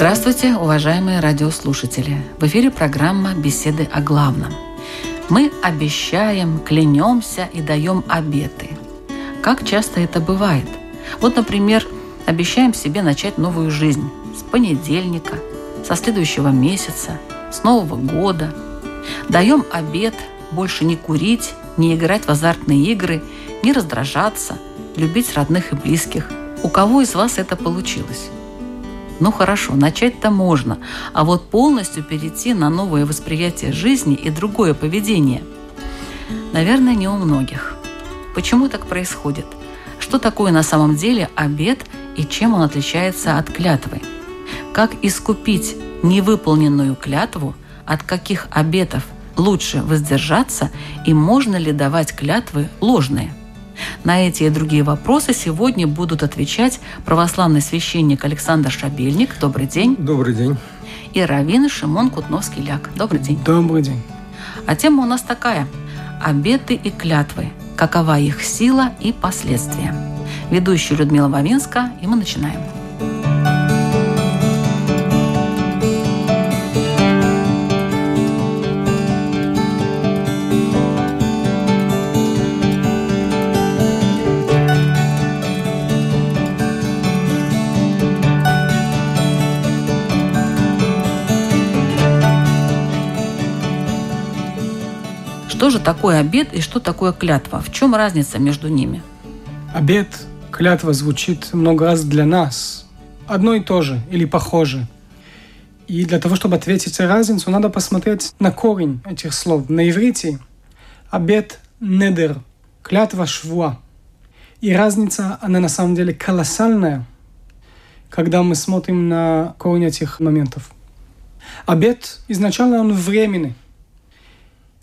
Здравствуйте, уважаемые радиослушатели! В эфире программа «Беседы о главном». Мы обещаем, клянемся и даем обеты. Как часто это бывает? Вот, например, обещаем себе начать новую жизнь с понедельника, со следующего месяца, с Нового года. Даем обет больше не курить, не играть в азартные игры, не раздражаться, любить родных и близких. У кого из вас это получилось? Ну хорошо, начать-то можно, а вот полностью перейти на новое восприятие жизни и другое поведение, наверное, не у многих. Почему так происходит? Что такое на самом деле обед и чем он отличается от клятвы? Как искупить невыполненную клятву, от каких обетов лучше воздержаться и можно ли давать клятвы ложные? На эти и другие вопросы сегодня будут отвечать православный священник Александр Шабельник. Добрый день. Добрый день. И раввин Шимон Кутновский-Ляк. Добрый день. Добрый день. А тема у нас такая. Обеты и клятвы. Какова их сила и последствия? Ведущая Людмила Вавинска, и мы начинаем. Что же такое обед и что такое клятва? В чем разница между ними? Обед, клятва звучит много раз для нас. Одно и то же или похоже. И для того, чтобы ответить на разницу, надо посмотреть на корень этих слов. На иврите обед недер, клятва швуа. И разница, она на самом деле колоссальная, когда мы смотрим на корень этих моментов. Обед изначально он временный.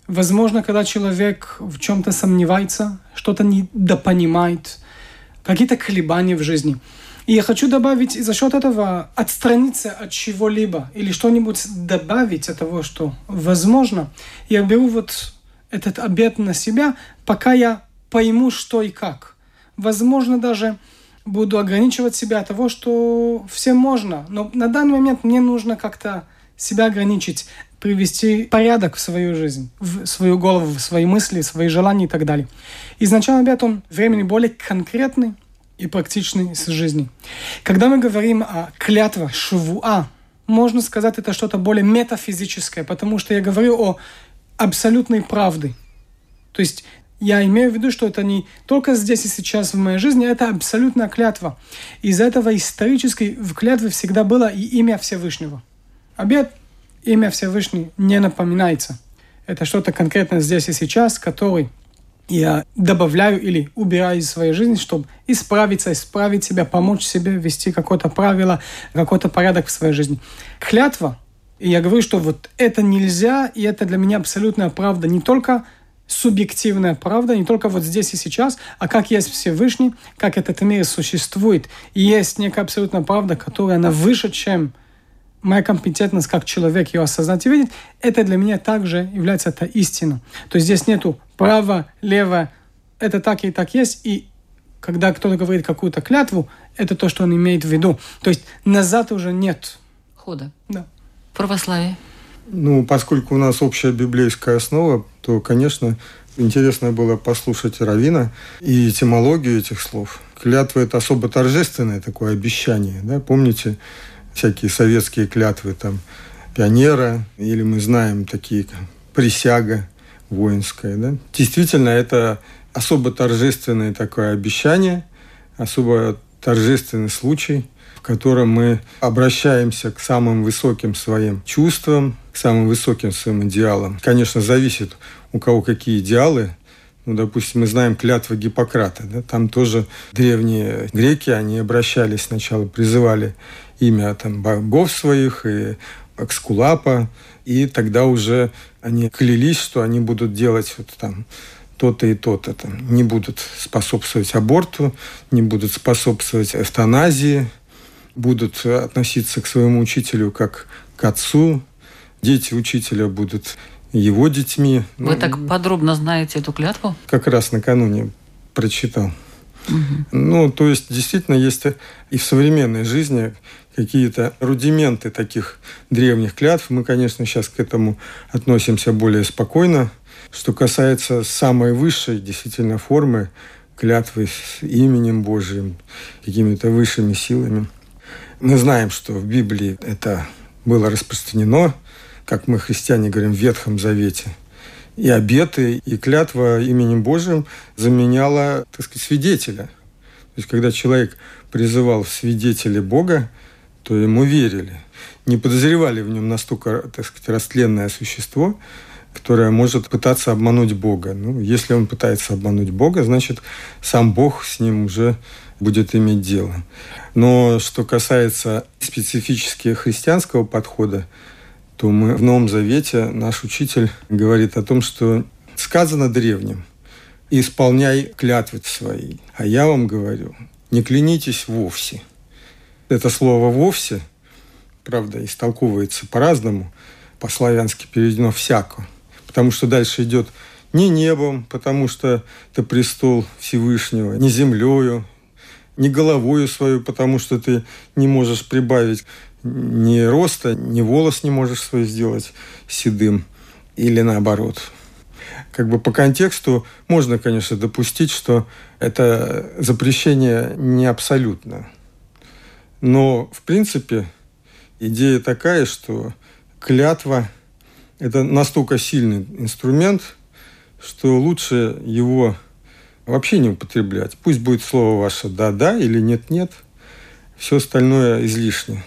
Возможно, когда человек в чем-то сомневается, что-то недопонимает, какие-то колебания в жизни. И я хочу добавить за счет этого отстраниться от чего-либо или что-нибудь добавить от того, что возможно. Я беру вот этот обед на себя, пока я пойму, что и как. Возможно, даже буду ограничивать себя от того, что всем можно. Но на данный момент мне нужно как-то себя ограничить привести порядок в свою жизнь, в свою голову, в свои мысли, свои желания и так далее. Изначально обед, он времени более конкретный и практичный с жизни. Когда мы говорим о клятве швуа, можно сказать, это что-то более метафизическое, потому что я говорю о абсолютной правде. То есть я имею в виду, что это не только здесь и сейчас в моей жизни, это абсолютная клятва. Из этого исторически в клятве всегда было и имя Всевышнего. Обед имя Всевышний не напоминается. Это что-то конкретное здесь и сейчас, который я добавляю или убираю из своей жизни, чтобы исправиться, исправить себя, помочь себе, вести какое-то правило, какой-то порядок в своей жизни. Клятва, и я говорю, что вот это нельзя, и это для меня абсолютная правда, не только субъективная правда, не только вот здесь и сейчас, а как есть Всевышний, как этот мир существует. И есть некая абсолютная правда, которая она выше, чем моя компетентность как человек ее осознать и видеть, это для меня также является это истина. То есть здесь нету право, лево, это так и так есть, и когда кто-то говорит какую-то клятву, это то, что он имеет в виду. То есть назад уже нет. Хода. Да. Православие. Ну, поскольку у нас общая библейская основа, то, конечно, интересно было послушать Равина и этимологию этих слов. Клятва – это особо торжественное такое обещание. Да? Помните, всякие советские клятвы там пионера, или мы знаем такие присяга воинская. Да? Действительно, это особо торжественное такое обещание, особо торжественный случай, в котором мы обращаемся к самым высоким своим чувствам, к самым высоким своим идеалам. Конечно, зависит, у кого какие идеалы. Ну, допустим, мы знаем клятвы Гиппократа. Да? Там тоже древние греки, они обращались сначала, призывали имя там, богов своих и экскулапа, и тогда уже они клялись, что они будут делать вот там то-то и то-то. Там, не будут способствовать аборту, не будут способствовать эвтаназии, будут относиться к своему учителю как к отцу, дети учителя будут его детьми. Вы ну, так подробно знаете эту клятву? Как раз накануне прочитал. Угу. Ну, то есть, действительно, есть и в современной жизни какие-то рудименты таких древних клятв. Мы, конечно, сейчас к этому относимся более спокойно. Что касается самой высшей, действительно, формы клятвы с именем Божьим, какими-то высшими силами. Мы знаем, что в Библии это было распространено, как мы, христиане, говорим, в Ветхом Завете. И обеты, и клятва именем Божьим заменяла, так сказать, свидетеля. То есть, когда человек призывал в свидетели Бога, то ему верили. Не подозревали в нем настолько, так сказать, растленное существо, которое может пытаться обмануть Бога. Ну, если он пытается обмануть Бога, значит, сам Бог с ним уже будет иметь дело. Но что касается специфически христианского подхода, то мы в Новом Завете, наш учитель говорит о том, что сказано древним, исполняй клятвы свои. А я вам говорю, не клянитесь вовсе. Это слово «вовсе», правда, истолковывается по-разному, по-славянски переведено «всяко», потому что дальше идет не небом, потому что это престол Всевышнего, не землею, не головою свою, потому что ты не можешь прибавить ни роста, ни волос не можешь свой сделать седым или наоборот. Как бы по контексту можно, конечно, допустить, что это запрещение не абсолютно. Но, в принципе, идея такая, что клятва – это настолько сильный инструмент, что лучше его вообще не употреблять. Пусть будет слово ваше «да-да» или «нет-нет», все остальное излишне.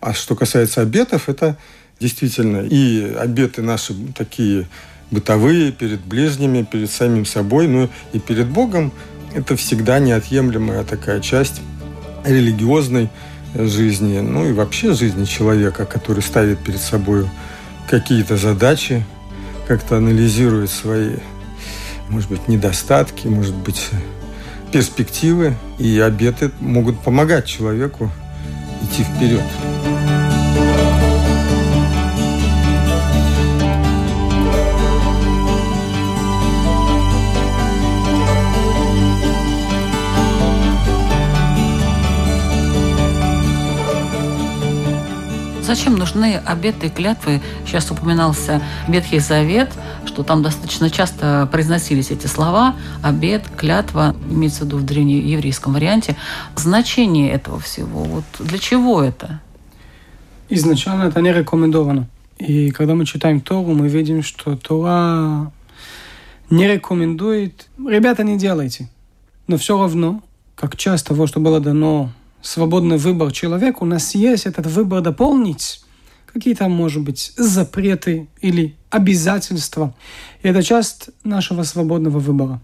А что касается обетов, это действительно и обеты наши такие бытовые, перед ближними, перед самим собой, но и перед Богом. Это всегда неотъемлемая такая часть религиозной жизни, ну и вообще жизни человека, который ставит перед собой какие-то задачи, как-то анализирует свои, может быть, недостатки, может быть, перспективы. И обеты могут помогать человеку идти вперед. Зачем нужны обеты и клятвы? Сейчас упоминался Ветхий Завет, что там достаточно часто произносились эти слова. Обет, клятва, имеется в виду в древнееврейском варианте. Значение этого всего, вот для чего это? Изначально это не рекомендовано. И когда мы читаем Тору, мы видим, что Тора не рекомендует, ребята, не делайте. Но все равно, как часть того, что было дано свободный выбор человека, у нас есть этот выбор дополнить какие-то, может быть, запреты или обязательства. И это часть нашего свободного выбора.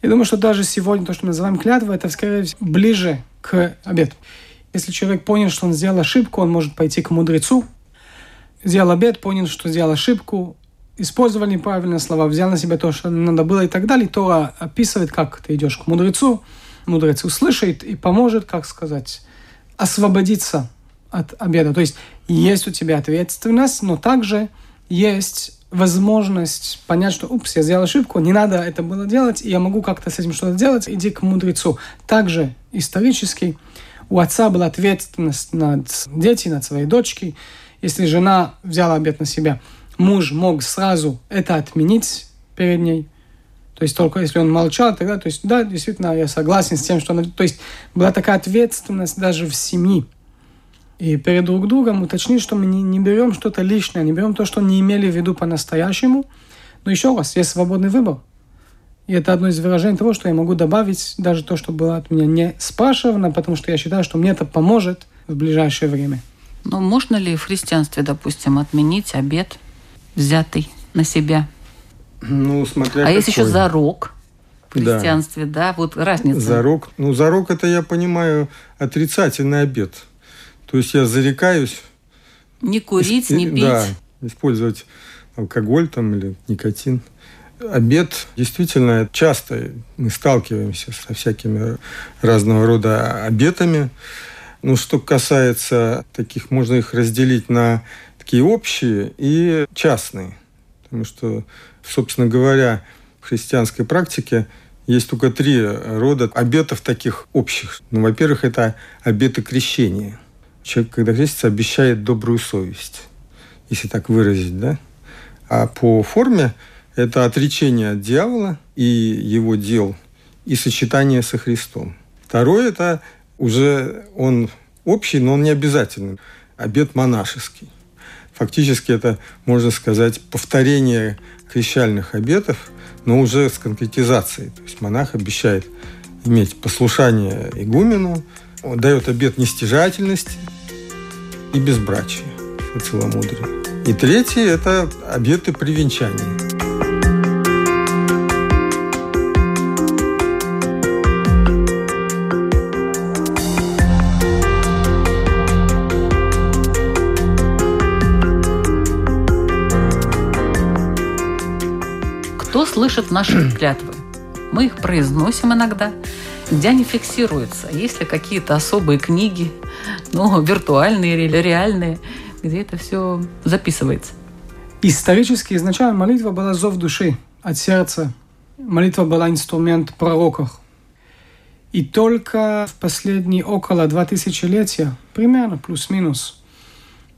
Я думаю, что даже сегодня то, что мы называем клятва, это, скорее всего, ближе к обету. Если человек понял, что он сделал ошибку, он может пойти к мудрецу, сделал обед, понял, что сделал ошибку, использовал неправильные слова, взял на себя то, что надо было и так далее. Тора описывает, как ты идешь к мудрецу, мудрец услышит и поможет, как сказать, освободиться от обеда. То есть есть у тебя ответственность, но также есть возможность понять, что, упс, я сделал ошибку, не надо это было делать, и я могу как-то с этим что-то делать, иди к мудрецу. Также исторически у отца была ответственность над детьми, над своей дочкой. Если жена взяла обед на себя, муж мог сразу это отменить перед ней, то есть только если он молчал, тогда, то есть да, действительно, я согласен с тем, что она, то есть была такая ответственность даже в семье. И перед друг другом уточнить, что мы не, не берем что-то лишнее, не берем то, что не имели в виду по-настоящему. Но еще раз, есть свободный выбор. И это одно из выражений того, что я могу добавить даже то, что было от меня не спрашивано, потому что я считаю, что мне это поможет в ближайшее время. Но можно ли в христианстве, допустим, отменить обед, взятый на себя? Ну, смотря А какой. есть еще зарок в христианстве, да. да, вот разница. Зарок, ну, зарок это, я понимаю, отрицательный обед. То есть я зарекаюсь Не курить, не пить. Да, использовать алкоголь там или никотин. Обед действительно часто мы сталкиваемся со всякими разного рода обетами. Ну, что касается таких, можно их разделить на такие общие и частные. Потому что, собственно говоря, в христианской практике есть только три рода обетов таких общих. Ну, во-первых, это обеты крещения. Человек, когда крестится, обещает добрую совесть, если так выразить, да? А по форме это отречение от дьявола и его дел, и сочетание со Христом. Второе – это уже он общий, но он не обязательный. Обет монашеский. Фактически это, можно сказать, повторение крещальных обетов, но уже с конкретизацией. То есть монах обещает иметь послушание игумену, он дает обет нестяжательности и безбрачия, целомудрия. И третье – это обеты привенчания. Кто слышит наши клятвы? Мы их произносим иногда, где они фиксируются. Есть ли какие-то особые книги, ну, виртуальные или реальные, где это все записывается? Исторически изначально молитва была зов души от сердца. Молитва была инструмент пророков. И только в последние около два тысячелетия, примерно плюс-минус,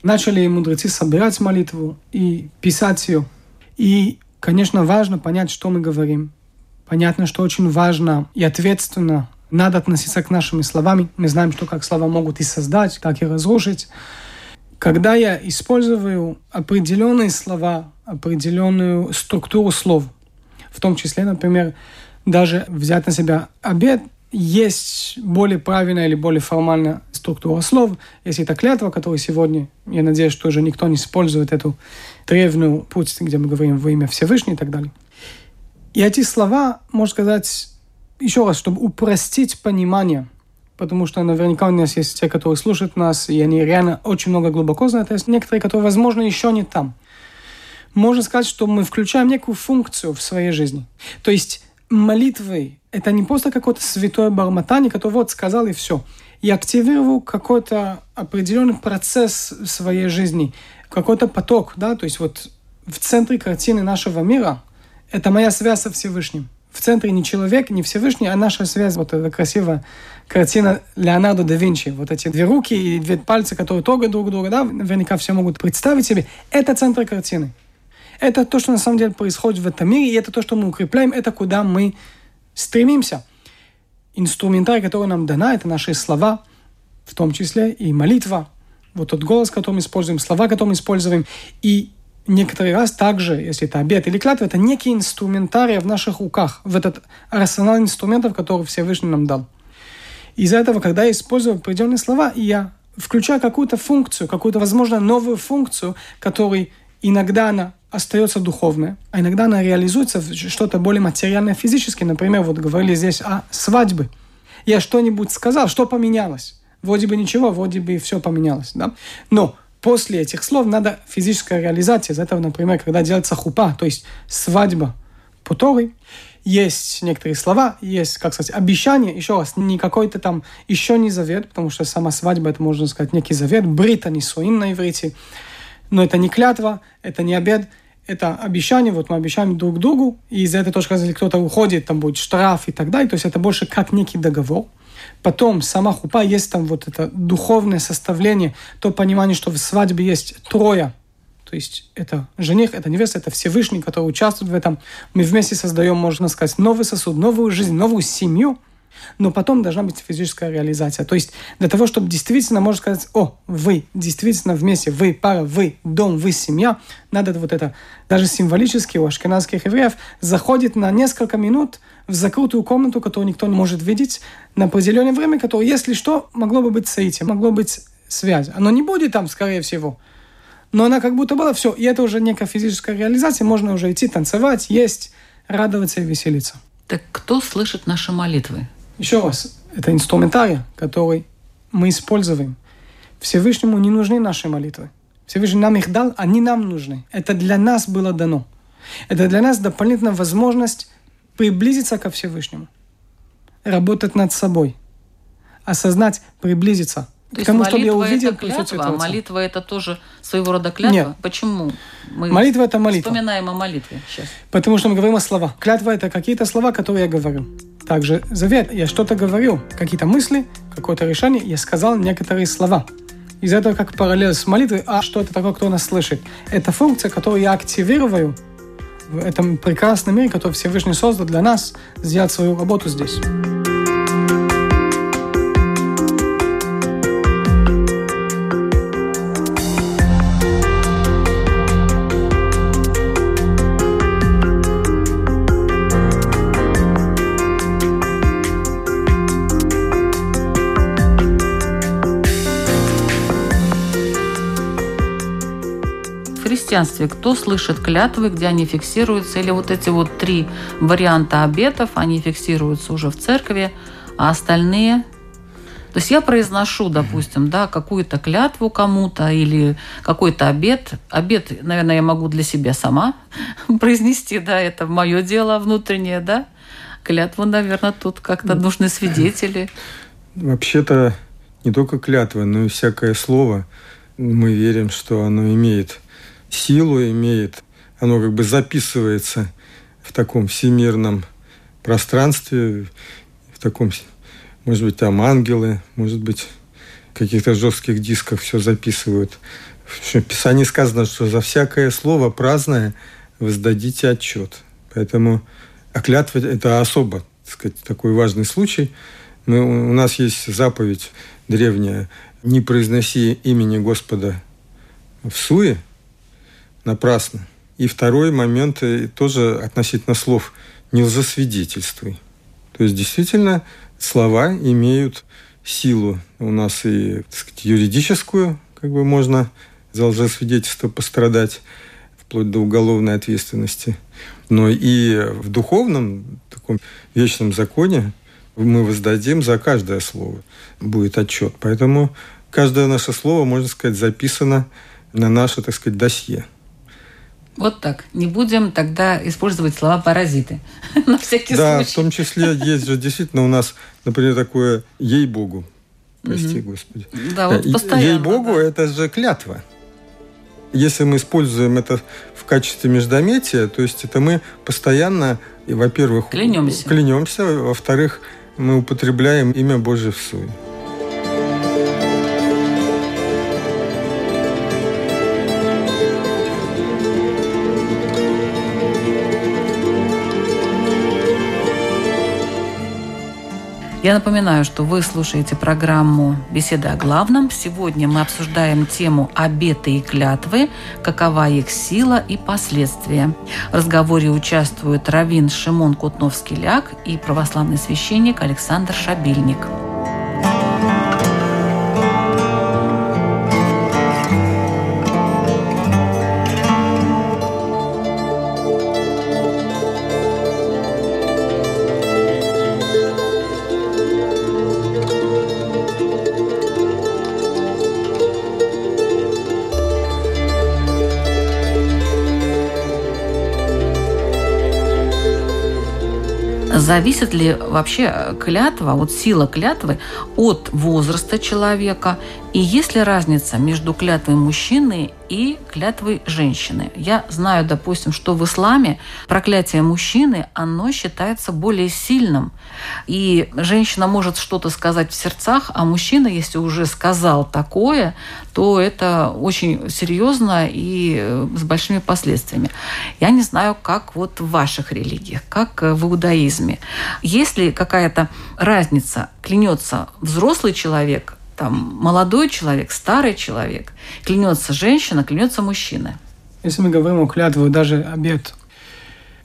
начали мудрецы собирать молитву и писать ее. И Конечно, важно понять, что мы говорим. Понятно, что очень важно и ответственно надо относиться к нашим словам. Мы знаем, что как слова могут и создать, так и разрушить. Когда я использую определенные слова, определенную структуру слов, в том числе, например, даже взять на себя обед, есть более правильная или более формальная структура слов. Если это клятва, которую сегодня, я надеюсь, что уже никто не использует эту древнюю путь, где мы говорим во имя Всевышнего и так далее. И эти слова, можно сказать, еще раз, чтобы упростить понимание, потому что наверняка у нас есть те, которые слушают нас, и они реально очень много глубоко знают, а есть некоторые, которые, возможно, еще не там. Можно сказать, что мы включаем некую функцию в своей жизни. То есть молитвой это не просто какое-то святое бормотание, которое вот сказал и все. Я активирую какой-то определенный процесс в своей жизни, какой-то поток, да, то есть вот в центре картины нашего мира это моя связь со Всевышним. В центре не человек, не Всевышний, а наша связь. Вот эта красивая картина Леонардо да Винчи. Вот эти две руки и две пальца, которые трогают друг друга, да, наверняка все могут представить себе. Это центр картины. Это то, что на самом деле происходит в этом мире, и это то, что мы укрепляем, это куда мы стремимся. Инструментарий, который нам дана, это наши слова, в том числе и молитва, вот тот голос, который мы используем, слова, которые мы используем, и некоторый раз также, если это обед или клятва, это некий инструментарий в наших руках, в этот арсенал инструментов, который Всевышний нам дал. Из-за этого, когда я использую определенные слова, я включаю какую-то функцию, какую-то, возможно, новую функцию, которой иногда она остается духовная, а иногда она реализуется в что-то более материальное, физическое. Например, вот говорили здесь о свадьбе. Я что-нибудь сказал, что поменялось? Вроде бы ничего, вроде бы все поменялось. Да? Но после этих слов надо физическая реализация. Из этого, например, когда делается хупа, то есть свадьба по Торы, есть некоторые слова, есть, как сказать, обещание, еще раз, не какой-то там еще не завет, потому что сама свадьба, это можно сказать, некий завет, брита не на иврите, но это не клятва, это не обед, это обещание, вот мы обещаем друг другу, и из-за этого тоже, если кто-то уходит, там будет штраф и так далее, то есть это больше как некий договор. Потом сама хупа есть там вот это духовное составление, то понимание, что в свадьбе есть трое, то есть это жених, это невеста, это Всевышний, который участвует в этом. Мы вместе создаем, можно сказать, новый сосуд, новую жизнь, новую семью – но потом должна быть физическая реализация. То есть для того, чтобы действительно, можно сказать, о, вы действительно вместе, вы пара, вы дом, вы семья, надо вот это, даже символически у ашкенадских евреев, заходит на несколько минут в закрытую комнату, которую никто не может видеть, на определенное время, которое, если что, могло бы быть соитие, могло быть связь. Оно не будет там, скорее всего, но она как будто была все. И это уже некая физическая реализация, можно уже идти танцевать, есть, радоваться и веселиться. Так кто слышит наши молитвы? Еще раз, это инструментарий, который мы используем. Всевышнему не нужны наши молитвы. Всевышний нам их дал, они нам нужны. Это для нас было дано. Это для нас дополнительная возможность приблизиться ко Всевышнему, работать над собой, осознать, приблизиться – то к тому, чтобы я увидел это клятва, а молитва это тоже своего рода клятва? Нет. Почему мы молитва это молитва. вспоминаем о молитве сейчас? Потому что мы говорим о словах. Клятва это какие-то слова, которые я говорю. Также завет, я что-то говорю, какие-то мысли, какое-то решение, я сказал некоторые слова. Из этого как параллель с молитвой, а что это такое, кто нас слышит? Это функция, которую я активирую в этом прекрасном мире, который Всевышний создал для нас, сделать свою работу здесь. Христианстве кто слышит клятвы, где они фиксируются, или вот эти вот три варианта обетов, они фиксируются уже в церкви, а остальные то есть я произношу, допустим, да, какую-то клятву кому-то или какой-то обед. Обед, наверное, я могу для себя сама произнести, да, это мое дело внутреннее, да. Клятву, наверное, тут как-то нужны свидетели. Вообще-то не только клятва, но и всякое слово. Мы верим, что оно имеет силу имеет, оно как бы записывается в таком всемирном пространстве, в таком, может быть, там ангелы, может быть, каких-то жестких дисках все записывают. В Писании сказано, что за всякое слово праздное вы сдадите отчет. Поэтому а клятва – это особо так сказать, такой важный случай. Мы, у нас есть заповедь древняя «Не произноси имени Господа в суе», напрасно. И второй момент э, тоже относительно слов «не лжесвидетельствуй». То есть действительно слова имеют силу у нас и так сказать, юридическую, как бы можно за лжесвидетельство пострадать, вплоть до уголовной ответственности. Но и в духовном таком вечном законе мы воздадим за каждое слово. Будет отчет. Поэтому каждое наше слово, можно сказать, записано на наше, так сказать, досье. Вот так. Не будем тогда использовать слова паразиты. На всякий да, случай. в том числе есть же действительно у нас, например, такое ей-богу. Прости, Господи. Да, вот постоянно. Ей-богу да. это же клятва. Если мы используем это в качестве междометия, то есть это мы постоянно, во-первых, клянемся. клянемся, во-вторых, мы употребляем имя Божие в суе. Я напоминаю, что вы слушаете программу «Беседа о главном». Сегодня мы обсуждаем тему «Обеты и клятвы. Какова их сила и последствия». В разговоре участвуют раввин Шимон Кутновский-Ляк и православный священник Александр Шабильник. Зависит ли вообще клятва, вот сила клятвы от возраста человека, и есть ли разница между клятвой мужчины и клятвой женщины. Я знаю, допустим, что в исламе проклятие мужчины, оно считается более сильным. И женщина может что-то сказать в сердцах, а мужчина, если уже сказал такое, то это очень серьезно и э, с большими последствиями. Я не знаю, как вот в ваших религиях, как в иудаизме. Есть ли какая-то разница, клянется взрослый человек там молодой человек, старый человек, клянется женщина, клянется мужчина. Если мы говорим о клятве, даже обед,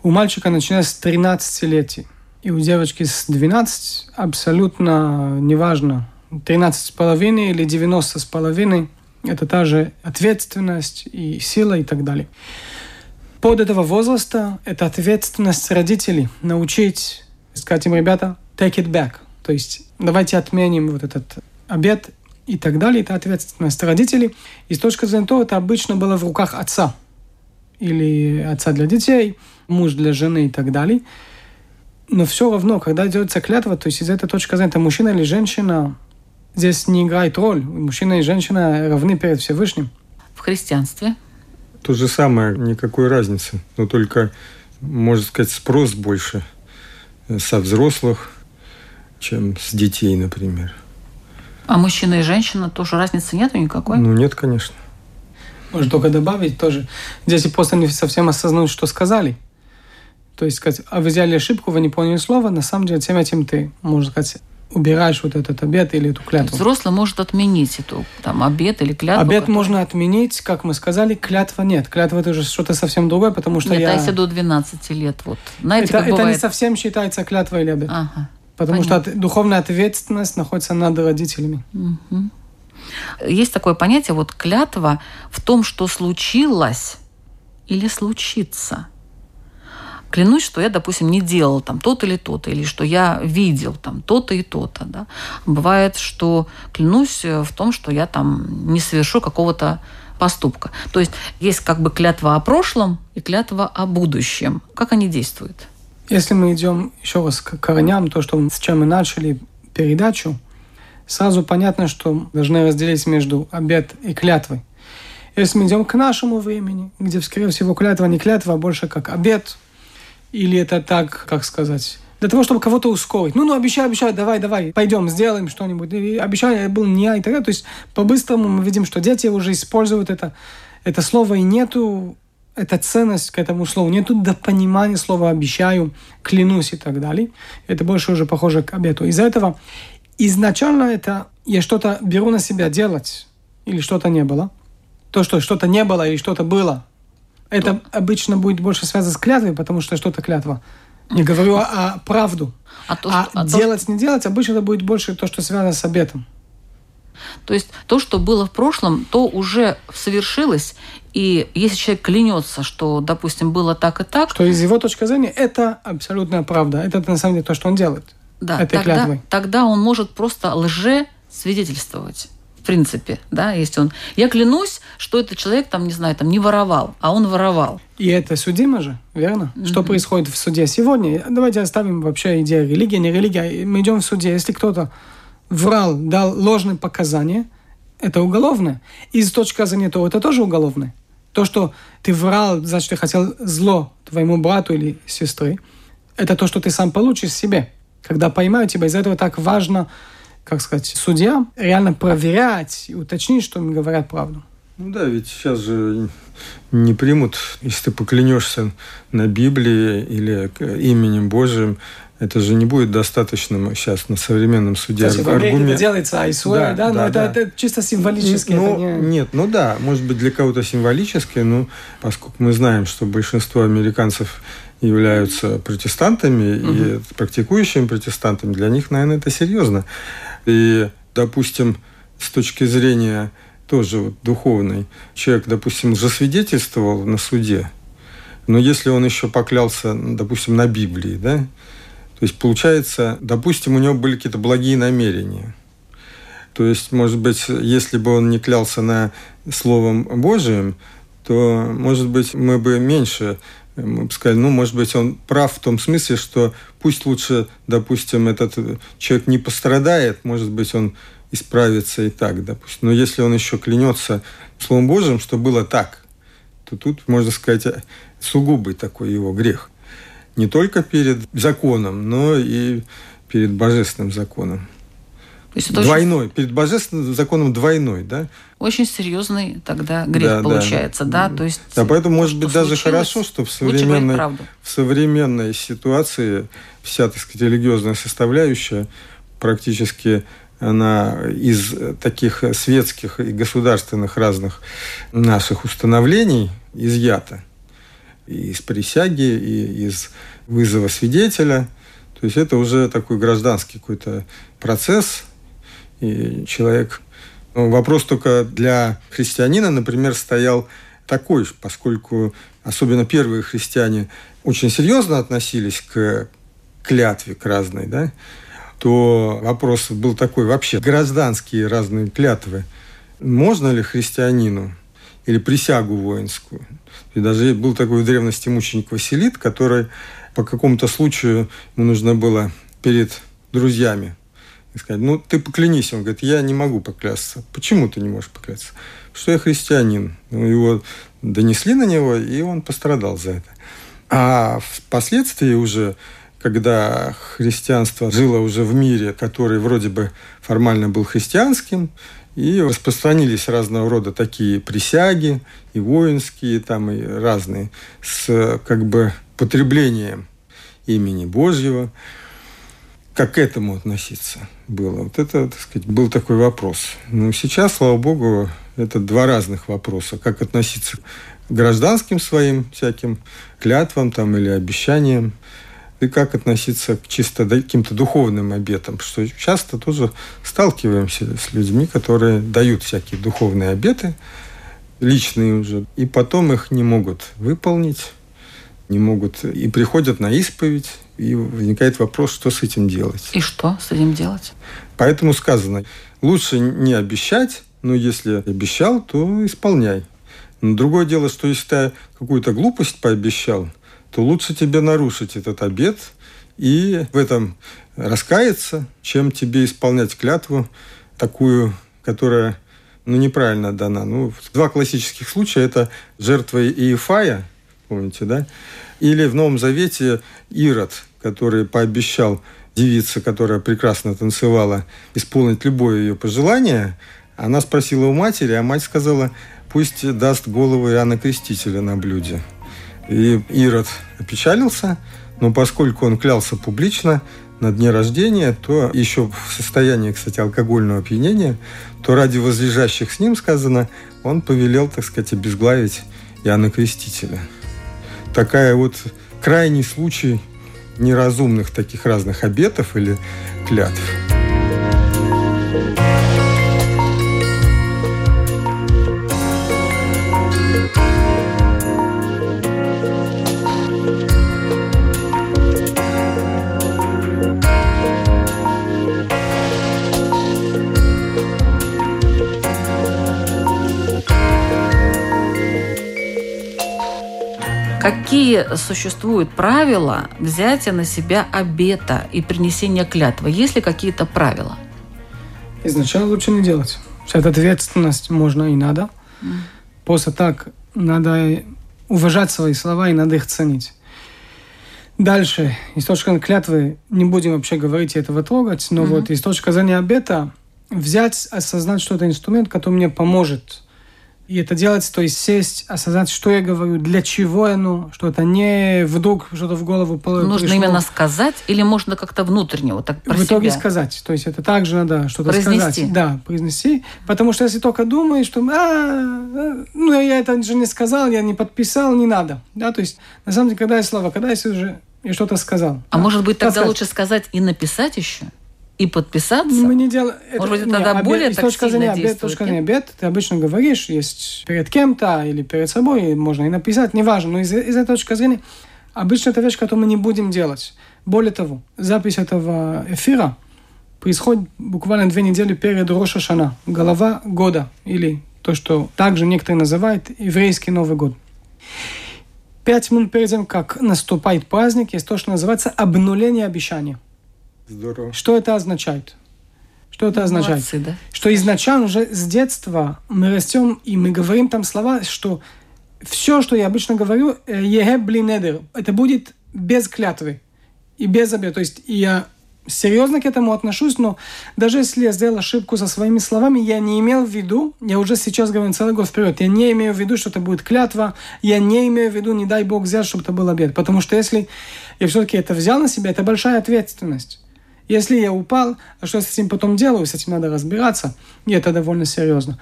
у мальчика начиная с 13 лет, и у девочки с 12 абсолютно неважно, 13 с половиной или 90 с половиной, это та же ответственность и сила и так далее. Под этого возраста это ответственность родителей научить, сказать им, ребята, take it back. То есть давайте отменим вот этот обед и так далее. Это ответственность родителей. И с точки зрения того, это обычно было в руках отца. Или отца для детей, муж для жены и так далее. Но все равно, когда делается клятва, то есть из этой точки зрения, это мужчина или женщина, здесь не играет роль. Мужчина и женщина равны перед Всевышним. В христианстве? То же самое, никакой разницы. Но только, можно сказать, спрос больше со взрослых, чем с детей, например. А мужчина и женщина тоже разницы нету никакой? Ну, нет, конечно. Можно только добавить тоже. Здесь просто не совсем осознают, что сказали. То есть сказать, а вы взяли ошибку, вы не поняли слово, на самом деле тем этим ты, можно сказать, убираешь вот этот обед или эту клятву. Взрослый может отменить эту там обед или клятву. Обед который... можно отменить, как мы сказали, клятва нет. Клятва это уже что-то совсем другое, потому что нет, я... а если до 12 лет, вот. Знаете, это, как это бывает... не совсем считается клятва или обед. Ага. Потому Понятно. что духовная ответственность находится над родителями. Угу. Есть такое понятие, вот клятва в том, что случилось или случится. Клянусь, что я, допустим, не делал там то-то или то-то, или что я видел там то-то и то-то. Да? Бывает, что клянусь в том, что я там не совершу какого-то поступка. То есть есть как бы клятва о прошлом и клятва о будущем. Как они действуют? Если мы идем еще раз к корням, то, что, с чем мы начали передачу, сразу понятно, что должны разделить между обед и клятвой. Если мы идем к нашему времени, где, скорее всего, клятва не клятва, а больше как обед, или это так, как сказать, для того, чтобы кого-то ускорить. Ну, ну, обещай, обещай, давай, давай, пойдем, сделаем что-нибудь. И обещай, был не я и так далее. То есть, по-быстрому мы видим, что дети уже используют это, это слово, и нету эта ценность к этому слову. Нету до понимания слова «обещаю», «клянусь» и так далее. Это больше уже похоже к обету. Из-за этого изначально это я что-то беру на себя делать или что-то не было. То, что что-то не было или что-то было, это то... обычно будет больше связано с клятвой, потому что что-то клятва. Не говорю о, о правду. А, то, а, а делать, то, не делать, обычно это будет больше то, что связано с обетом. То есть то, что было в прошлом, то уже совершилось. И если человек клянется, что, допустим, было так и так... Что из его точки зрения это абсолютная правда. Это на самом деле то, что он делает. Да, этой тогда, клятвой. тогда он может просто лже свидетельствовать в принципе, да, если он... Я клянусь, что этот человек там, не знаю, там не воровал, а он воровал. И это судимо же, верно? Mm-hmm. Что происходит в суде сегодня? Давайте оставим вообще идею религия, не религия. Мы идем в суде. Если кто-то врал, дал ложные показания, это уголовное. И с точки зрения того, это тоже уголовное. То, что ты врал, значит, ты хотел зло твоему брату или сестре, это то, что ты сам получишь себе. Когда поймают тебя, из-за этого так важно как сказать, судья реально проверять и уточнить, что им говорят правду. Ну да, ведь сейчас же не примут, если ты поклянешься на Библии или именем Божьим, это же не будет достаточным сейчас на современном суде Кстати, аргумент. это делается айсуэ, да, да, да, но да, это, это чисто символически. Ну, не... Нет, ну да, может быть для кого-то символически, но поскольку мы знаем, что большинство американцев являются протестантами угу. и практикующими протестантами, для них, наверное, это серьезно. И, допустим, с точки зрения тоже вот духовной, человек, допустим, засвидетельствовал на суде, но если он еще поклялся, допустим, на Библии, да, то есть получается, допустим, у него были какие-то благие намерения. То есть, может быть, если бы он не клялся на Словом Божиим, то, может быть, мы бы меньше мы бы сказали, ну, может быть, он прав в том смысле, что пусть лучше, допустим, этот человек не пострадает, может быть, он исправится и так, допустим. Но если он еще клянется Словом Божьим, что было так, то тут, можно сказать, сугубый такой его грех. Не только перед законом, но и перед божественным законом. То есть это двойной, очень... перед божественным законом двойной, да? Очень серьезный тогда грех да, получается, да. да? То есть, да, поэтому может быть даже хорошо, что в современной, в современной ситуации вся, так сказать, религиозная составляющая практически она из таких светских и государственных разных наших установлений изъята. И из присяги, и из вызова свидетеля. То есть это уже такой гражданский какой-то процесс, и человек... Ну, вопрос только для христианина, например, стоял такой, поскольку особенно первые христиане очень серьезно относились к клятве, к разной, да, то вопрос был такой вообще, гражданские разные клятвы. Можно ли христианину или присягу воинскую? И даже был такой в древности мученик Василит, который по какому-то случаю ему нужно было перед друзьями сказать, ну, ты поклянись. Он говорит, я не могу поклясться. Почему ты не можешь поклясться? Что я христианин. Ну, его донесли на него, и он пострадал за это. А впоследствии уже, когда христианство жило уже в мире, который вроде бы формально был христианским, и распространились разного рода такие присяги, и воинские, там, и разные, с как бы потреблением имени Божьего. Как к этому относиться было? Вот это, так сказать, был такой вопрос. Ну, сейчас, слава богу, это два разных вопроса. Как относиться к гражданским своим всяким клятвам там, или обещаниям, и как относиться к чисто каким-то духовным обетам, что часто тоже сталкиваемся с людьми, которые дают всякие духовные обеты, личные уже, и потом их не могут выполнить, не могут, и приходят на исповедь, и возникает вопрос, что с этим делать. И что с этим делать? Поэтому сказано, лучше не обещать, но если обещал, то исполняй. Но другое дело, что если ты какую-то глупость пообещал, то лучше тебе нарушить этот обет и в этом раскаяться, чем тебе исполнять клятву такую, которая ну, неправильно дана. Ну, два классических случая – это жертва Иефая, помните, да? Или в Новом Завете Ирод, который пообещал девице, которая прекрасно танцевала, исполнить любое ее пожелание. Она спросила у матери, а мать сказала, пусть даст голову Иоанна Крестителя на блюде. И Ирод опечалился, но поскольку он клялся публично на дне рождения, то еще в состоянии, кстати, алкогольного опьянения, то ради возлежащих с ним, сказано, он повелел, так сказать, обезглавить Иоанна Крестителя. Такая вот крайний случай неразумных таких разных обетов или клятв. Какие существуют правила взятия на себя обета и принесения клятвы? Есть ли какие-то правила? Изначально лучше не делать. Вся ответственность можно и надо. Mm. Просто так надо уважать свои слова и надо их ценить. Дальше, из точки клятвы, не будем вообще говорить и этого трогать, но mm-hmm. вот из точки зрения обета, взять, осознать, что это инструмент, который мне поможет и это делать, то есть сесть, осознать, что я говорю, для чего оно, что это не вдруг что-то в голову пришло. Нужно именно сказать или можно как-то внутренне, вот так про В итоге себя? сказать. То есть это также надо что-то сказать. Да, произнести. Потому что если только думаешь, что а, а, ну я это же не сказал, я не подписал, не надо. Да, то есть на самом деле, когда я слова, когда я уже я что-то сказал. А да? может быть тогда сказать. лучше сказать и написать еще? И подписаться? Мы не делаем... Может быть, это тогда не, более обед, так точка зрения, обед, точка зрения обед, ты обычно говоришь, есть перед кем-то или перед собой, можно и написать, неважно, но из, из этой точки зрения обычно это вещь, которую мы не будем делать. Более того, запись этого эфира происходит буквально две недели перед Роша Шана, голова года, или то, что также некоторые называют еврейский Новый год. Пять минут перед тем, как наступает праздник, есть то, что называется обнуление обещания – Здорово. Что это означает? Что это означает? Молодцы, да? Что изначально уже с детства мы растем и мы говорим там слова, что все, что я обычно говорю, э, егеблинедер, это будет без клятвы и без обета. То есть я серьезно к этому отношусь, но даже если я сделал ошибку со своими словами, я не имел в виду, я уже сейчас говорю целый год вперед, я не имею в виду, что это будет клятва, я не имею в виду, не дай Бог взять, чтобы это был обед. Потому что если я все-таки это взял на себя, это большая ответственность. Если я упал, а что с этим потом делаю, с этим надо разбираться, и это довольно серьезно.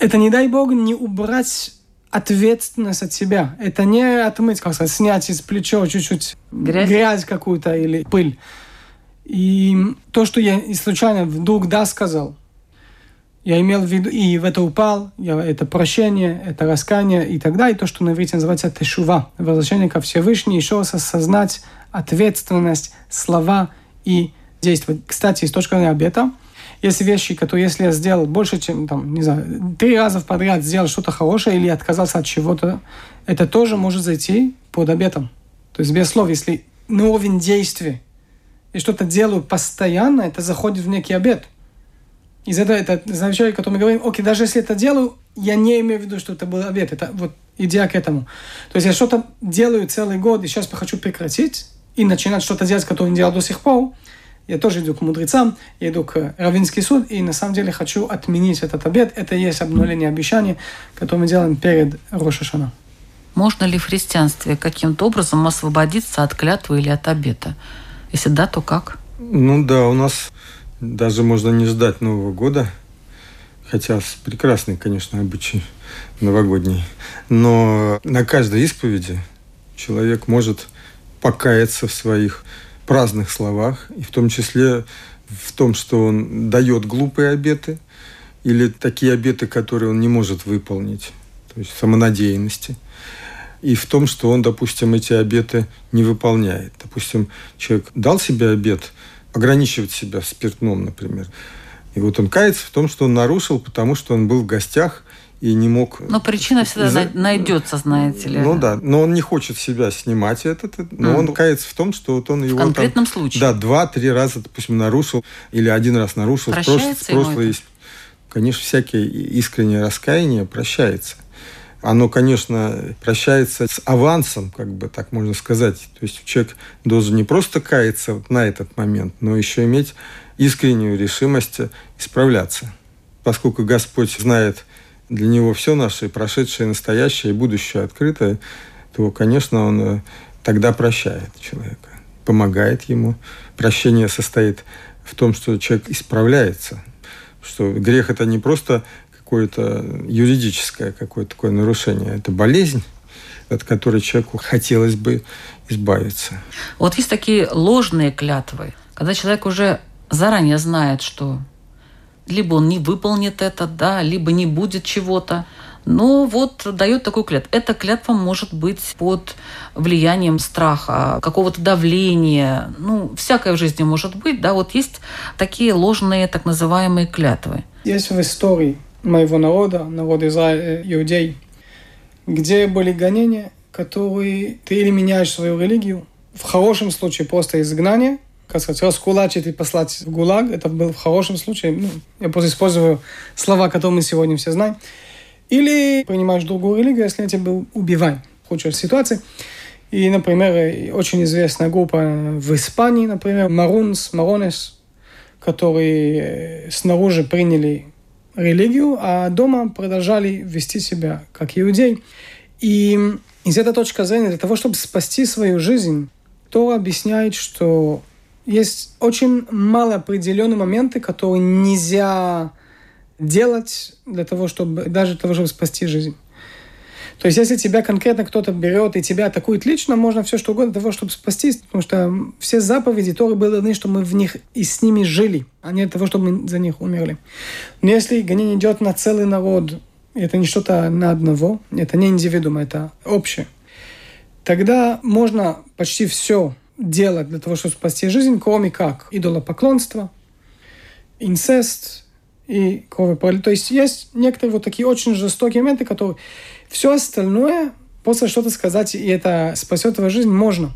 Это, не дай бог, не убрать ответственность от себя. Это не отмыть, как сказать, снять из плеча чуть-чуть грязь, грязь какую-то или пыль. И то, что я случайно вдруг да сказал, я имел в виду, и в это упал, я, это прощение, это раскаяние и так далее, и то, что на иврите называется тешува, возвращение ко Всевышнему, еще раз осознать ответственность, слова и действовать. Кстати, с точки зрения обета, есть вещи, которые, если я сделал больше, чем, там, не знаю, три раза подряд сделал что-то хорошее или отказался от чего-то, это тоже может зайти под обетом. То есть, без слов, если на уровень действия и что-то делаю постоянно, это заходит в некий обет. Из этого это означает, о котором мы говорим, окей, даже если это делаю, я не имею в виду, что это был обет. Это вот идея к этому. То есть я что-то делаю целый год, и сейчас хочу прекратить и начинать что-то делать, которое не делал до сих пор, я тоже иду к мудрецам, я иду к Равинский суд, и на самом деле хочу отменить этот обед. Это и есть обнуление обещаний, которое мы делаем перед Рошашана. Можно ли в христианстве каким-то образом освободиться от клятвы или от обета? Если да, то как? Ну да, у нас даже можно не ждать Нового года, хотя прекрасный, конечно, обычай новогодний. Но на каждой исповеди человек может покаяться в своих праздных словах, и в том числе в том, что он дает глупые обеты или такие обеты, которые он не может выполнить, то есть самонадеянности. И в том, что он, допустим, эти обеты не выполняет. Допустим, человек дал себе обет ограничивать себя в спиртном, например. И вот он кается в том, что он нарушил, потому что он был в гостях и не мог... Но причина всегда из... найдется, знаете ли. Ну да, но он не хочет себя снимать этот, но mm. он кается в том, что вот он его... В конкретном там, случае. Да, два-три раза, допустим, нарушил, или один раз нарушил. Прощается в прошлое, конечно, всякие искреннее раскаяние прощается. Оно, конечно, прощается с авансом, как бы так можно сказать. То есть человек должен не просто каяться вот на этот момент, но еще иметь искреннюю решимость исправляться. Поскольку Господь знает для него все наше, прошедшее, настоящее и будущее открытое, то, конечно, он э, тогда прощает человека, помогает ему. Прощение состоит в том, что человек исправляется, что грех – это не просто какое-то юридическое какое-то такое нарушение, это болезнь, от которой человеку хотелось бы избавиться. Вот есть такие ложные клятвы, когда человек уже заранее знает, что либо он не выполнит это, да, либо не будет чего-то. Но вот дает такую клятву. Эта клятва может быть под влиянием страха, какого-то давления. Ну, всякое в жизни может быть. Да, вот есть такие ложные так называемые клятвы. Есть в истории моего народа, народа Израиля, иудей, где были гонения, которые ты или меняешь свою религию, в хорошем случае просто изгнание – как сказать, раскулачить и послать в ГУЛАГ. Это был в хорошем случае. Ну, я просто использую слова, которые мы сегодня все знаем. Или принимаешь другую религию, если тебя был убивай в худшей ситуации. И, например, очень известная группа в Испании, например, Марунс, Маронес, которые э, снаружи приняли религию, а дома продолжали вести себя как иудей. И из этой точки зрения, для того, чтобы спасти свою жизнь, то объясняет, что есть очень мало определенные моменты, которые нельзя делать для того, чтобы даже для того, чтобы спасти жизнь. То есть, если тебя конкретно кто-то берет и тебя атакует лично, можно все что угодно для того, чтобы спастись, потому что все заповеди Торы были даны, чтобы мы в них и с ними жили, а не для того, чтобы мы за них умерли. Но если гонение идет на целый народ, это не что-то на одного, это не индивидуум, это общее, тогда можно почти все делать для того, чтобы спасти жизнь, кроме как идолопоклонство, инцест и кровопролитие. То есть есть некоторые вот такие очень жестокие моменты, которые все остальное, после что-то сказать, и это спасет твою жизнь, можно.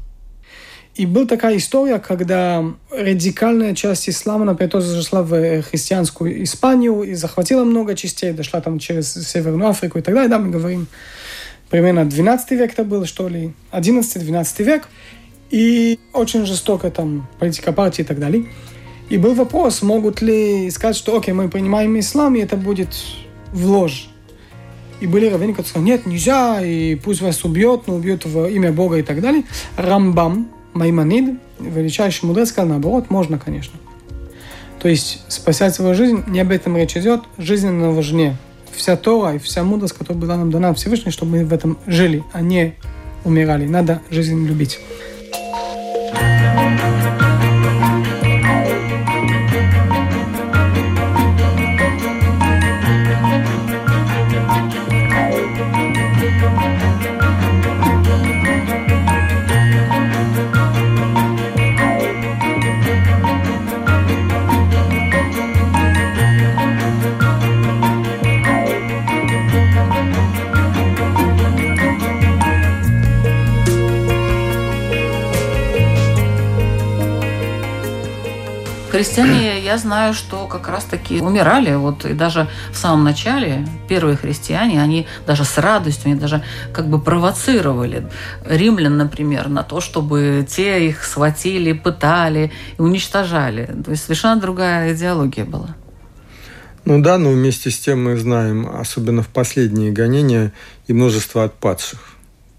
И была такая история, когда радикальная часть ислама, например, тоже зашла в христианскую Испанию и захватила много частей, дошла там через Северную Африку и так далее. Да, мы говорим, примерно 12 век это было, что ли, 11-12 век. И очень жестоко там политика партии и так далее. И был вопрос, могут ли сказать, что окей, мы принимаем ислам, и это будет в ложь. И были раввины, которые сказали, нет, нельзя, и пусть вас убьет, но убьет в имя Бога и так далее. Рамбам, Маймонид, величайший мудрец, сказал наоборот, можно, конечно. То есть спасать свою жизнь, не об этом речь идет, жизненно важнее. Вся Тора и вся мудрость, которая была нам дана Всевышней, чтобы мы в этом жили, а не умирали. Надо жизнь любить. Thank you. Христиане, я знаю, что как раз-таки умирали. Вот и даже в самом начале первые христиане, они даже с радостью, они даже как бы провоцировали римлян, например, на то, чтобы те их схватили, пытали и уничтожали. То есть совершенно другая идеология была. Ну да, но вместе с тем мы знаем, особенно в последние гонения, и множество отпадших.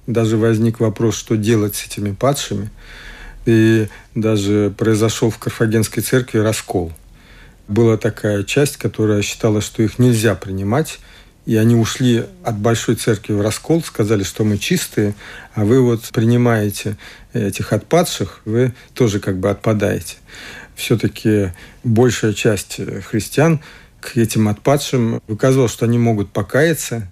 Даже возник вопрос, что делать с этими падшими. И даже произошел в Карфагенской церкви раскол. Была такая часть, которая считала, что их нельзя принимать, и они ушли от большой церкви в раскол, сказали, что мы чистые, а вы вот принимаете этих отпадших, вы тоже как бы отпадаете. Все-таки большая часть христиан к этим отпадшим выказывал, что они могут покаяться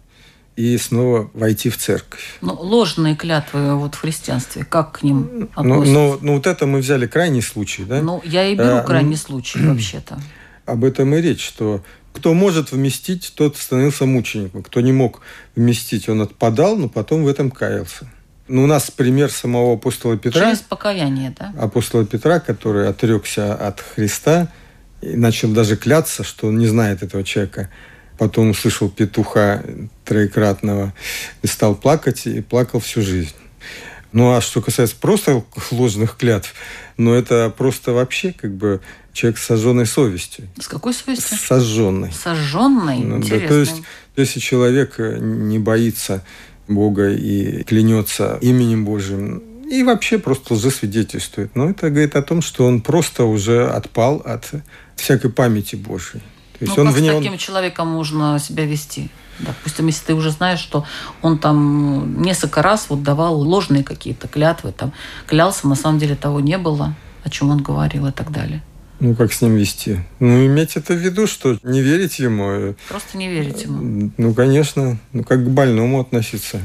и снова войти в церковь. Ну, ложные клятвы вот в христианстве, как к ним ну, относятся? Ну, ну, ну, вот это мы взяли крайний случай, да? Ну, я и беру а, крайний случай вообще-то. Об этом и речь, что кто может вместить, тот становился мучеником. Кто не мог вместить, он отпадал, но потом в этом каялся. Ну, у нас пример самого апостола Петра. Через покаяние, да? Апостола Петра, который отрекся от Христа – и начал даже кляться, что он не знает этого человека. Потом услышал петуха троекратного и стал плакать, и плакал всю жизнь. Ну а что касается просто ложных клятв, ну это просто вообще как бы человек с сожженной совестью. С какой совестью? Сожженной. Сожженной? Ну, да, то есть, если человек не боится Бога и клянется именем Божьим, и вообще просто лжесвидетельствует. Но это говорит о том, что он просто уже отпал от всякой памяти Божьей. То есть ну, он как вне, с таким он... человеком можно себя вести? Допустим, если ты уже знаешь, что он там несколько раз вот давал ложные какие-то клятвы, там клялся, на самом деле того не было, о чем он говорил и так далее. Ну, как с ним вести? Ну, иметь это в виду, что не верить ему. Просто не верить ему. Ну, конечно. Ну, как к больному относиться.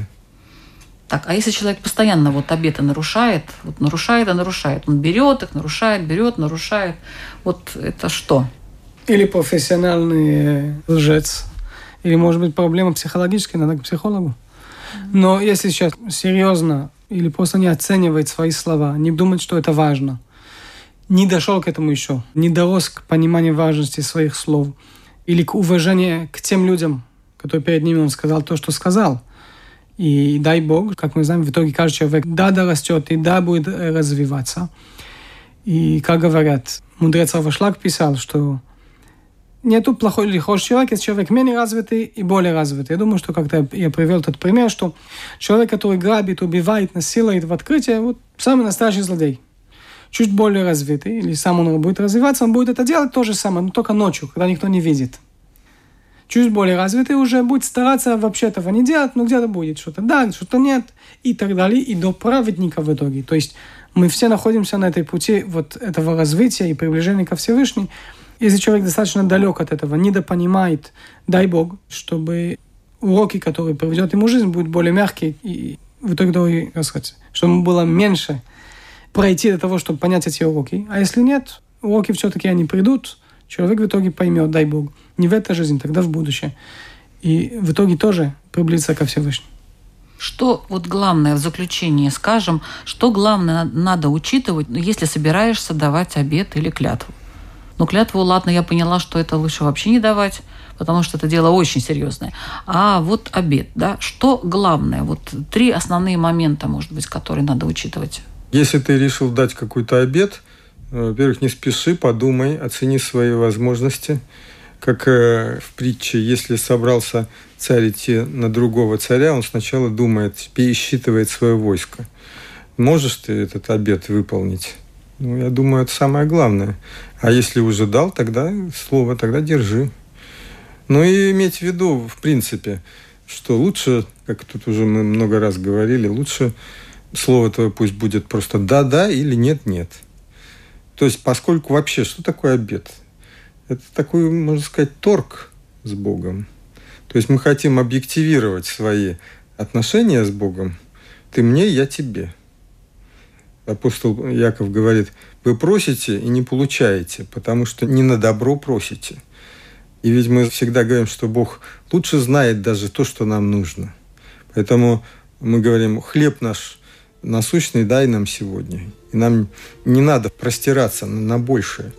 Так, а если человек постоянно вот обеты нарушает, вот нарушает и нарушает, он берет их, нарушает, берет, нарушает, вот это что? Или профессиональный лжец, или, может быть, проблема психологическая, надо к психологу. Но если сейчас серьезно или просто не оценивает свои слова, не думает, что это важно, не дошел к этому еще, не дорос к пониманию важности своих слов или к уважению к тем людям, которые перед ними он сказал то, что сказал – и дай Бог, как мы знаем, в итоге каждый человек да, да растет и да будет э, развиваться. И как говорят, мудрец Авашлак писал, что нету плохой или хороший человек, есть человек менее развитый и более развитый. Я думаю, что когда я привел этот пример, что человек, который грабит, убивает, насилует в открытие, вот самый настоящий злодей. Чуть более развитый, или сам он будет развиваться, он будет это делать то же самое, но только ночью, когда никто не видит чуть более развитый уже будет стараться вообще этого не делать, но где-то будет что-то да, что-то нет, и так далее, и до праведника в итоге. То есть мы все находимся на этой пути вот этого развития и приближения ко Всевышнему. Если человек достаточно далек от этого, недопонимает, дай Бог, чтобы уроки, которые приведет ему жизнь, будут более мягкие и в итоге, как сказать, чтобы было меньше пройти до того, чтобы понять эти уроки. А если нет, уроки все-таки они придут, человек в итоге поймет, дай Бог, не в этой жизни, тогда в будущее. И в итоге тоже приблизиться ко Всевышнему. Что вот главное в заключении скажем, что главное надо учитывать, если собираешься давать обед или клятву? Ну, клятву, ладно, я поняла, что это лучше вообще не давать, потому что это дело очень серьезное. А вот обед, да, что главное? Вот три основные момента, может быть, которые надо учитывать. Если ты решил дать какой-то обед, во-первых, не спеши, подумай, оцени свои возможности. Как э, в притче, если собрался царь идти на другого царя, он сначала думает, пересчитывает свое войско. Можешь ты этот обед выполнить? Ну, я думаю, это самое главное. А если уже дал, тогда слово, тогда держи. Ну и иметь в виду, в принципе, что лучше, как тут уже мы много раз говорили, лучше слово твое пусть будет просто «да-да» или «нет-нет». То есть, поскольку вообще, что такое обед? Это такой, можно сказать, торг с Богом. То есть мы хотим объективировать свои отношения с Богом. Ты мне, я тебе. Апостол Яков говорит, вы просите и не получаете, потому что не на добро просите. И ведь мы всегда говорим, что Бог лучше знает даже то, что нам нужно. Поэтому мы говорим, хлеб наш насущный дай нам сегодня. И нам не надо простираться на большее.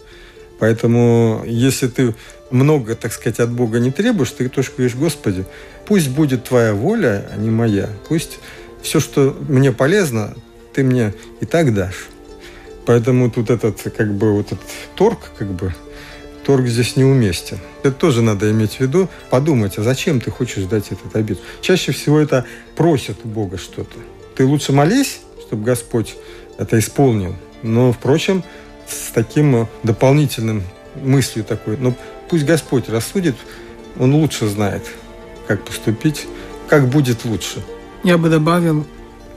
Поэтому, если ты много, так сказать, от Бога не требуешь, ты тоже говоришь, Господи, пусть будет Твоя воля, а не моя. Пусть все, что мне полезно, ты мне и так дашь. Поэтому тут этот, как бы, вот этот торг, как бы, торг здесь неуместен. Это тоже надо иметь в виду, подумать, а зачем ты хочешь дать этот обид? Чаще всего это просят у Бога что-то. Ты лучше молись, чтобы Господь это исполнил. Но, впрочем, с таким дополнительным мыслью такой, ну, пусть Господь рассудит, Он лучше знает, как поступить, как будет лучше. Я бы добавил,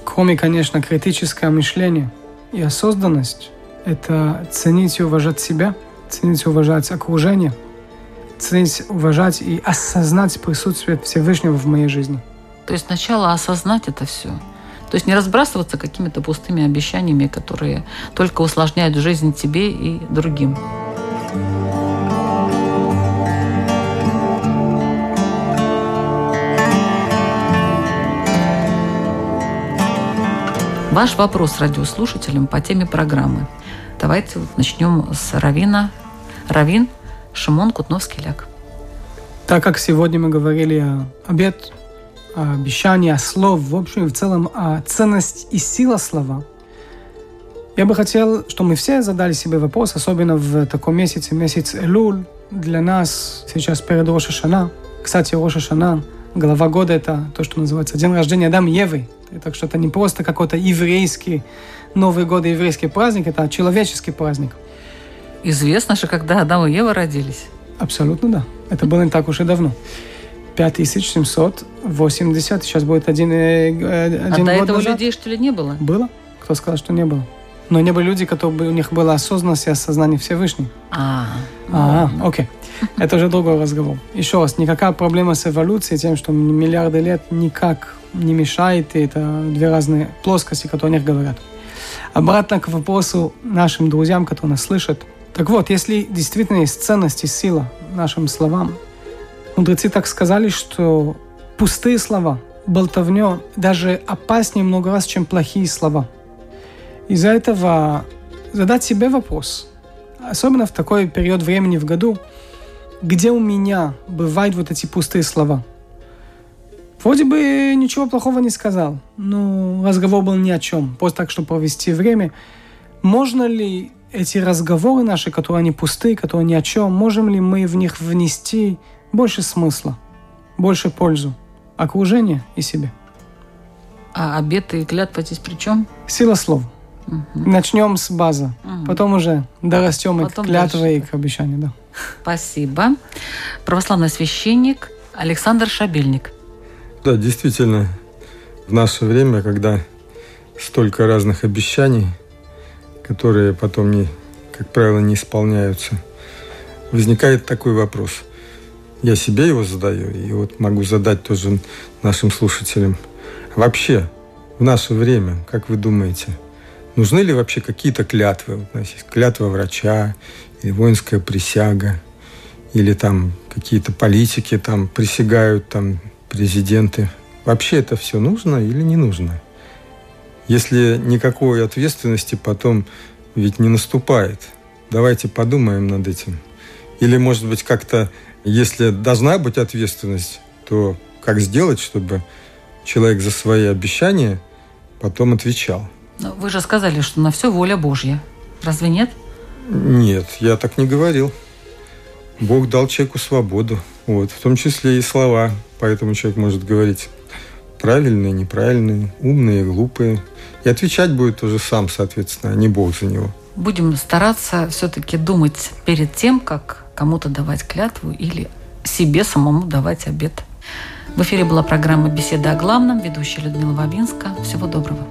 кроме, конечно, критическое мышление и осознанность, это ценить и уважать себя, ценить и уважать окружение, ценить, уважать и осознать присутствие Всевышнего в моей жизни. То есть сначала осознать это все, то есть не разбрасываться какими-то пустыми обещаниями, которые только усложняют жизнь тебе и другим. Ваш вопрос радиослушателям по теме программы. Давайте вот начнем с Равина. Равин Шимон Кутновский-Ляк. Так как сегодня мы говорили о обед обещания, слов, в общем и в целом о ценность и сила слова, я бы хотел, чтобы мы все задали себе вопрос, особенно в таком месяце, месяц Элуль, для нас сейчас перед Роша Шана. Кстати, Роша Шана, глава года, это то, что называется день рождения Адам Евы. Так что это не просто какой-то еврейский Новый год, еврейский праздник, это человеческий праздник. Известно же, когда Адам и Ева родились. Абсолютно да. Это было не так уж и давно. 5780, сейчас будет один, э, э, один а год до этого назад. людей, что ли, не было? Было? Кто сказал, что не было? Но не были люди, которые у них была осознанность и осознание Всевышнего. А, А, окей. Это уже другой разговор. Еще раз, никакая проблема с эволюцией, тем, что миллиарды лет никак не мешает, и это две разные плоскости, которые о них говорят. Обратно к вопросу нашим друзьям, которые нас слышат. Так вот, если действительно есть ценность и сила нашим словам, мудрецы так сказали, что пустые слова, болтовня даже опаснее много раз, чем плохие слова. Из-за этого задать себе вопрос, особенно в такой период времени в году, где у меня бывают вот эти пустые слова. Вроде бы ничего плохого не сказал, но разговор был ни о чем, просто так, чтобы провести время. Можно ли эти разговоры наши, которые они пустые, которые ни о чем, можем ли мы в них внести больше смысла, больше пользу окружению и себе? А обеты и клятва здесь при чем? Сила слов. Мгм. Начнем с базы, Мгм. потом уже дорастем и к Потом клятве, и к обещанию. Да. Спасибо. Православный священник Александр Шабельник. Да, действительно, в наше время, когда столько разных обещаний, которые потом, не, как правило, не исполняются, возникает такой вопрос. Я себе его задаю, и вот могу задать тоже нашим слушателям. Вообще, в наше время, как вы думаете, нужны ли вообще какие-то клятвы? Вот у клятва врача, или воинская присяга, или там какие-то политики там присягают, там президенты. Вообще это все нужно или не нужно? Если никакой ответственности потом ведь не наступает. Давайте подумаем над этим. Или, может быть, как-то, если должна быть ответственность, то как сделать, чтобы человек за свои обещания потом отвечал? Ну, Вы же сказали, что на все воля Божья. Разве нет? Нет, я так не говорил. Бог дал человеку свободу, вот, в том числе и слова. Поэтому человек может говорить правильные, неправильные, умные, глупые. И отвечать будет тоже сам, соответственно, а не Бог за него. Будем стараться все-таки думать перед тем, как кому-то давать клятву или себе самому давать обед. В эфире была программа «Беседа о главном». Ведущая Людмила Вавинска. Всего доброго.